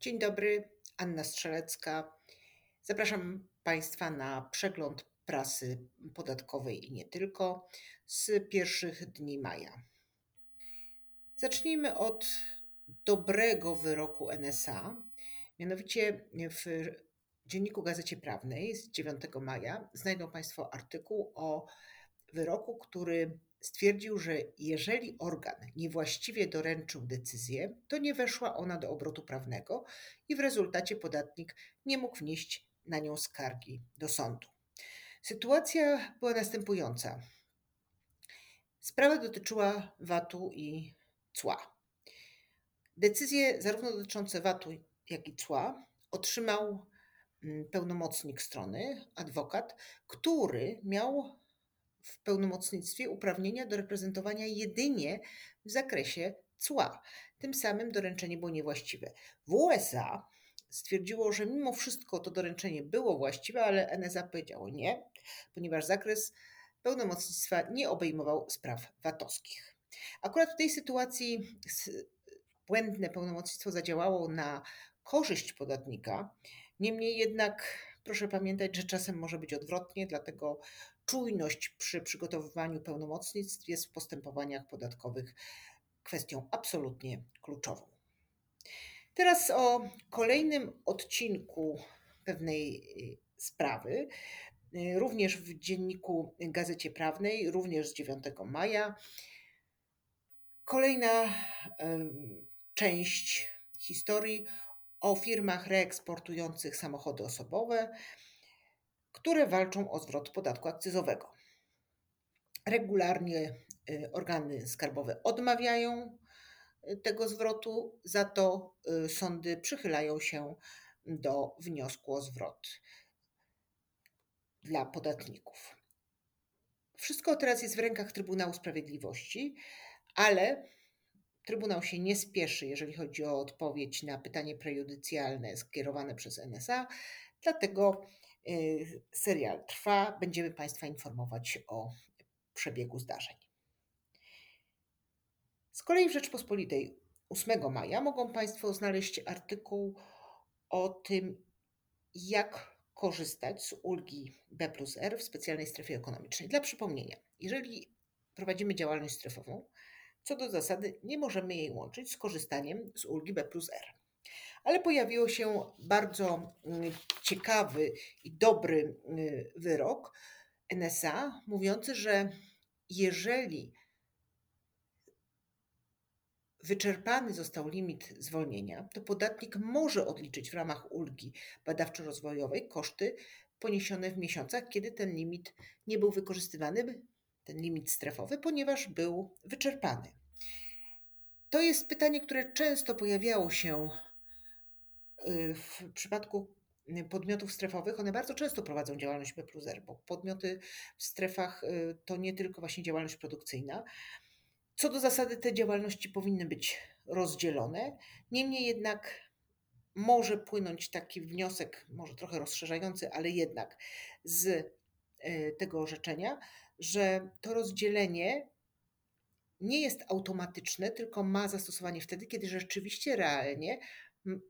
Dzień dobry, Anna Strzelecka. Zapraszam Państwa na przegląd prasy podatkowej i nie tylko z pierwszych dni maja. Zacznijmy od dobrego wyroku NSA. Mianowicie w dzienniku Gazecie Prawnej z 9 maja znajdą Państwo artykuł o wyroku, który stwierdził, że jeżeli organ niewłaściwie doręczył decyzję, to nie weszła ona do obrotu prawnego i w rezultacie podatnik nie mógł wnieść na nią skargi do sądu. Sytuacja była następująca. Sprawa dotyczyła VAT-u i cła. Decyzje zarówno dotyczące VAT-u, jak i cła otrzymał mm, pełnomocnik strony, adwokat, który miał w pełnomocnictwie uprawnienia do reprezentowania jedynie w zakresie cła. Tym samym doręczenie było niewłaściwe. W USA stwierdziło, że mimo wszystko to doręczenie było właściwe, ale NSA powiedziało nie, ponieważ zakres pełnomocnictwa nie obejmował spraw VAT-owskich. Akurat w tej sytuacji błędne pełnomocnictwo zadziałało na korzyść podatnika, niemniej jednak proszę pamiętać, że czasem może być odwrotnie, dlatego czujność przy przygotowywaniu pełnomocnictw jest w postępowaniach podatkowych kwestią absolutnie kluczową. Teraz o kolejnym odcinku pewnej y, sprawy, y, również w dzienniku Gazecie Prawnej, również z 9 maja. Kolejna część historii o firmach reeksportujących samochody osobowe które walczą o zwrot podatku akcyzowego. Regularnie y, organy skarbowe odmawiają y, tego zwrotu, za to y, sądy przychylają się do wniosku o zwrot dla podatników. Wszystko teraz jest w rękach Trybunału Sprawiedliwości, ale Trybunał się nie spieszy, jeżeli chodzi o odpowiedź na pytanie prejudycjalne skierowane przez NSA, dlatego serial trwa, będziemy Państwa informować o przebiegu zdarzeń. Z kolei w Rzeczpospolitej 8 maja mogą Państwo znaleźć artykuł o tym, jak korzystać z ulgi B plus R w specjalnej strefie ekonomicznej. Dla przypomnienia, jeżeli prowadzimy działalność strefową, co do zasady nie możemy jej łączyć z korzystaniem z ulgi B plus R. Ale pojawił się bardzo mm, ciekawy i dobry y, wyrok NSA, mówiący, że jeżeli wyczerpany został limit zwolnienia, to podatnik może odliczyć w ramach ulgi badawczo-rozwojowej koszty poniesione w miesiącach, kiedy ten limit nie był wykorzystywany, ten limit strefowy, ponieważ był wyczerpany. To jest pytanie, które często pojawiało się w przypadku podmiotów strefowych, one bardzo często prowadzą działalność B plus R, bo podmioty w strefach y, to nie tylko właśnie działalność produkcyjna. Co do zasady te działalności powinny być rozdzielone, niemniej jednak może płynąć taki wniosek, może trochę rozszerzający, ale jednak z y, tego orzeczenia, że to rozdzielenie nie jest automatyczne, tylko ma zastosowanie wtedy, kiedy rzeczywiście realnie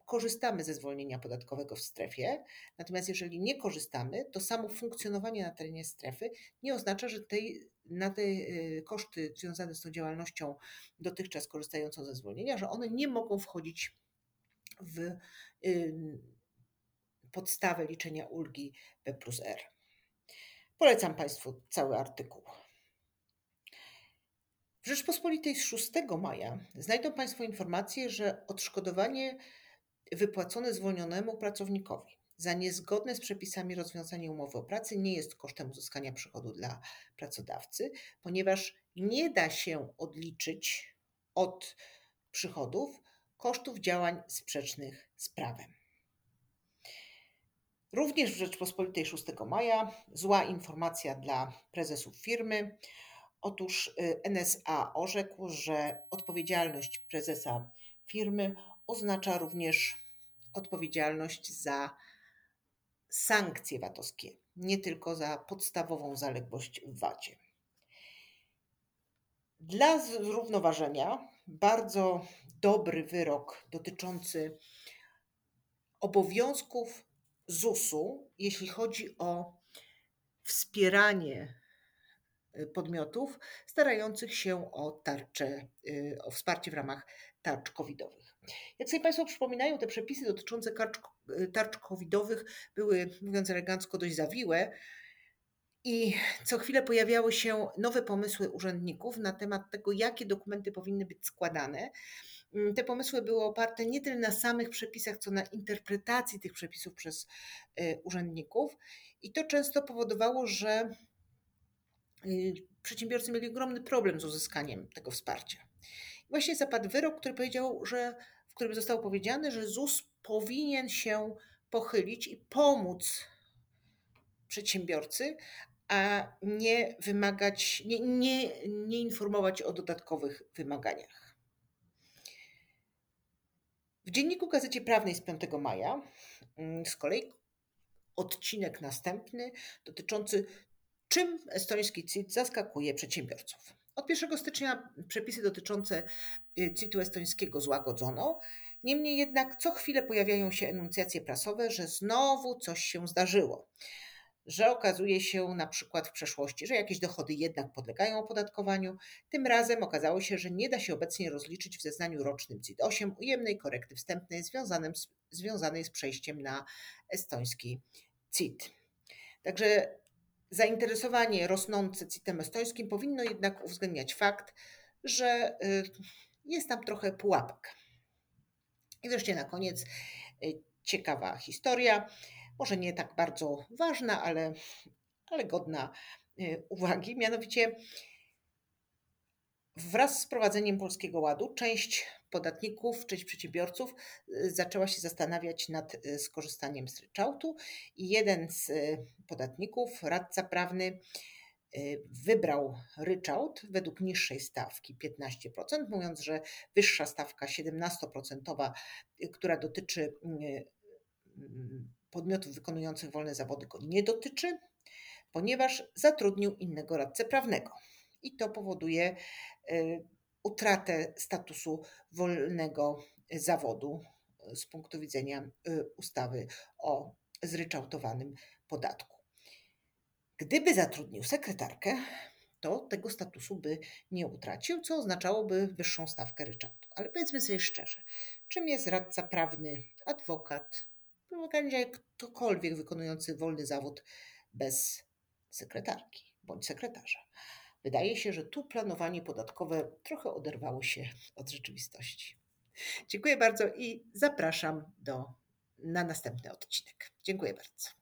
korzystamy ze zwolnienia podatkowego w strefie, natomiast jeżeli nie korzystamy, to samo funkcjonowanie na terenie strefy nie oznacza, że tej, na te y, koszty związane z tą działalnością dotychczas korzystającą ze zwolnienia, że one nie mogą wchodzić w podstawę liczenia ulgi P plus R. Polecam Państwu cały artykuł. W Rzeczpospolitej z 6 maja znajdą Państwo informację, że odszkodowanie wypłacone zwolnionemu pracownikowi za niezgodne z przepisami rozwiązanie umowy o pracy nie jest kosztem uzyskania przychodu dla pracodawcy, ponieważ nie da się odliczyć od przychodów kosztów działań sprzecznych z prawem. Również w Rzeczpospolitej 6 maja zła informacja dla prezesów firmy. Otóż y, NSA orzekł, że odpowiedzialność prezesa firmy oznacza również odpowiedzialność za sankcje VAT-owskie, nie tylko za podstawową zaległość w VAT-ie. Dla zrównoważenia bardzo dobry wyrok dotyczący obowiązków ZUS-u, jeśli chodzi o wspieranie y, podmiotów starających się o tarcze, y, o wsparcie w ramach tarcz covidowych. Jak sobie Państwo przypominają, te przepisy dotyczące y, tarcz covidowych były, mówiąc elegancko, dość zawiłe i co chwilę pojawiały się nowe pomysły urzędników na temat tego, jakie dokumenty powinny być składane. Mm, te pomysły były oparte nie tyle na samych przepisach, co na interpretacji tych przepisów przez urzędników. I to często powodowało, że y, przedsiębiorcy mieli ogromny problem z uzyskaniem tego wsparcia. Właśnie zapadł wyrok, który powiedział, że, w którym zostało powiedziane, że ZUS powinien się pochylić i pomóc przedsiębiorcy, a nie wymagać, nie, nie, nie informować o dodatkowych wymaganiach. W dzienniku Gazecie Prawnej z 5 maja mm, z kolei odcinek następny dotyczący czym estoński CIT zaskakuje przedsiębiorców. Od 1 stycznia przepisy dotyczące y, CIT-u estońskiego złagodzono. Niemniej jednak co chwilę pojawiają się enuncjacje prasowe, że znowu coś się zdarzyło że okazuje się na przykład w przeszłości, że jakieś dochody jednak podlegają opodatkowaniu. Tym razem okazało się, że nie da się obecnie rozliczyć w zeznaniu rocznym CIT-8 ujemnej korekty wstępnej z, związanej z przejściem na estoński CIT. Także zainteresowanie rosnące CIT-em estońskim powinno jednak uwzględniać fakt, że y, jest tam trochę pułapek. I wreszcie na koniec y, ciekawa historia może nie tak bardzo ważna, ale, ale godna y, uwagi. Mianowicie wraz z wprowadzeniem Polskiego Ładu część podatników, część przedsiębiorców y, zaczęła się zastanawiać nad y, skorzystaniem z ryczałtu i jeden z podatników, radca prawny, wybrał ryczałt według niższej stawki 15%, mówiąc, że wyższa stawka 17%, która dotyczy podmiotów wykonujących wolne zawody go nie dotyczy, ponieważ zatrudnił innego radcę prawnego. I to powoduje y, utratę statusu wolnego zawodu y, z punktu widzenia y, ustawy o zryczałtowanym podatku. Gdyby zatrudnił sekretarkę, to tego statusu by nie utracił, co oznaczałoby wyższą stawkę ryczałtu. Ale powiedzmy sobie szczerze, czym jest radca prawny, adwokat, Wymagania ktokolwiek wykonujący wolny zawód bez sekretarki bądź sekretarza. Wydaje się, że tu planowanie podatkowe trochę oderwało się od rzeczywistości. Dziękuję bardzo i zapraszam do, na następny odcinek. Dziękuję bardzo.